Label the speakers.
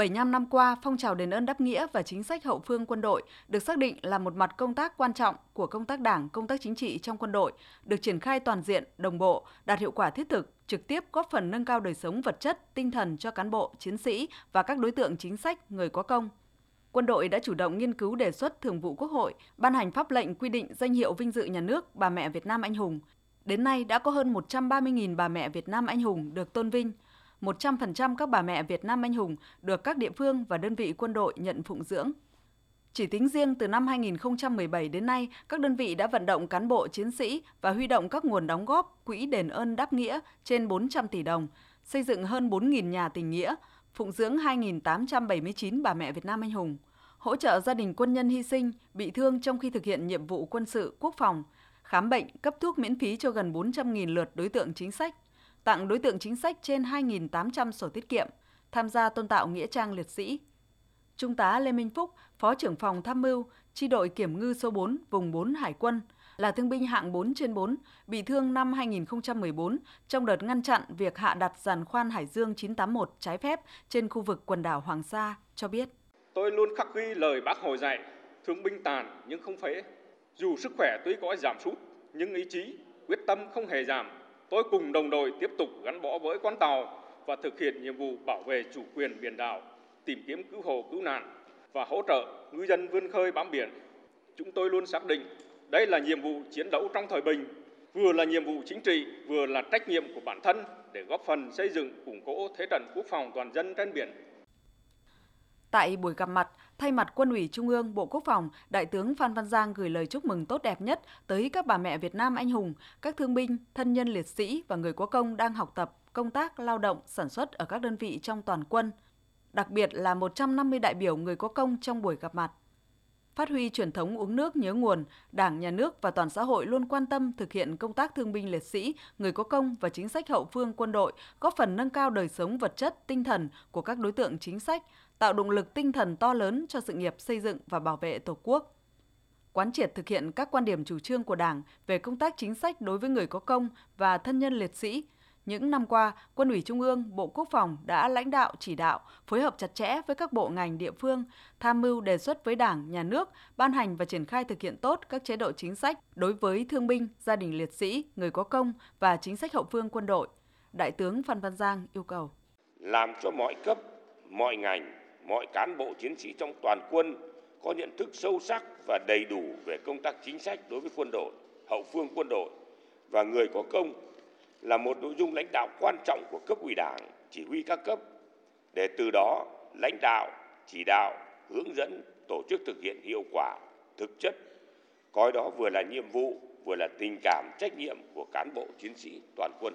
Speaker 1: 75 năm qua, phong trào đền ơn đáp nghĩa và chính sách hậu phương quân đội được xác định là một mặt công tác quan trọng của công tác đảng, công tác chính trị trong quân đội, được triển khai toàn diện, đồng bộ, đạt hiệu quả thiết thực, trực tiếp góp phần nâng cao đời sống vật chất, tinh thần cho cán bộ, chiến sĩ và các đối tượng chính sách, người có công. Quân đội đã chủ động nghiên cứu đề xuất Thường vụ Quốc hội, ban hành pháp lệnh quy định danh hiệu vinh dự nhà nước bà mẹ Việt Nam anh hùng. Đến nay đã có hơn 130.000 bà mẹ Việt Nam anh hùng được tôn vinh. 100% các bà mẹ Việt Nam anh hùng được các địa phương và đơn vị quân đội nhận phụng dưỡng. Chỉ tính riêng từ năm 2017 đến nay, các đơn vị đã vận động cán bộ chiến sĩ và huy động các nguồn đóng góp quỹ đền ơn đáp nghĩa trên 400 tỷ đồng, xây dựng hơn 4.000 nhà tình nghĩa, phụng dưỡng 2.879 bà mẹ Việt Nam anh hùng, hỗ trợ gia đình quân nhân hy sinh, bị thương trong khi thực hiện nhiệm vụ quân sự, quốc phòng, khám bệnh, cấp thuốc miễn phí cho gần 400.000 lượt đối tượng chính sách, tặng đối tượng chính sách trên 2.800 sổ tiết kiệm, tham gia tôn tạo nghĩa trang liệt sĩ. Trung tá Lê Minh Phúc, Phó trưởng phòng tham mưu, chi đội kiểm ngư số 4, vùng 4 Hải quân, là thương binh hạng 4 trên 4, bị thương năm 2014 trong đợt ngăn chặn việc hạ đặt giàn khoan Hải Dương 981 trái phép trên khu vực quần đảo Hoàng Sa, cho biết.
Speaker 2: Tôi luôn khắc ghi lời bác Hồ dạy, thương binh tàn nhưng không phế. Dù sức khỏe tuy có giảm sút, nhưng ý chí, quyết tâm không hề giảm, tôi cùng đồng đội tiếp tục gắn bó với con tàu và thực hiện nhiệm vụ bảo vệ chủ quyền biển đảo, tìm kiếm cứu hộ cứu nạn và hỗ trợ ngư dân vươn khơi bám biển. Chúng tôi luôn xác định đây là nhiệm vụ chiến đấu trong thời bình, vừa là nhiệm vụ chính trị, vừa là trách nhiệm của bản thân để góp phần xây dựng củng cố thế trận quốc phòng toàn dân trên biển.
Speaker 1: Tại buổi gặp mặt, thay mặt Quân ủy Trung ương, Bộ Quốc phòng, Đại tướng Phan Văn Giang gửi lời chúc mừng tốt đẹp nhất tới các bà mẹ Việt Nam anh hùng, các thương binh, thân nhân liệt sĩ và người có công đang học tập, công tác, lao động, sản xuất ở các đơn vị trong toàn quân. Đặc biệt là 150 đại biểu người có công trong buổi gặp mặt. Phát huy truyền thống uống nước nhớ nguồn, Đảng, Nhà nước và toàn xã hội luôn quan tâm thực hiện công tác thương binh liệt sĩ, người có công và chính sách hậu phương quân đội, góp phần nâng cao đời sống vật chất, tinh thần của các đối tượng chính sách, tạo động lực tinh thần to lớn cho sự nghiệp xây dựng và bảo vệ Tổ quốc. Quán triệt thực hiện các quan điểm chủ trương của Đảng về công tác chính sách đối với người có công và thân nhân liệt sĩ, những năm qua, Quân ủy Trung ương, Bộ Quốc phòng đã lãnh đạo chỉ đạo, phối hợp chặt chẽ với các bộ ngành địa phương, tham mưu đề xuất với Đảng, Nhà nước, ban hành và triển khai thực hiện tốt các chế độ chính sách đối với thương binh, gia đình liệt sĩ, người có công và chính sách hậu phương quân đội. Đại tướng Phan Văn Giang yêu cầu.
Speaker 3: Làm cho mọi cấp, mọi ngành, mọi cán bộ chiến sĩ trong toàn quân có nhận thức sâu sắc và đầy đủ về công tác chính sách đối với quân đội, hậu phương quân đội và người có công là một nội dung lãnh đạo quan trọng của cấp ủy đảng, chỉ huy các cấp, để từ đó lãnh đạo, chỉ đạo, hướng dẫn tổ chức thực hiện hiệu quả, thực chất, coi đó vừa là nhiệm vụ, vừa là tình cảm, trách nhiệm của cán bộ chiến sĩ toàn quân.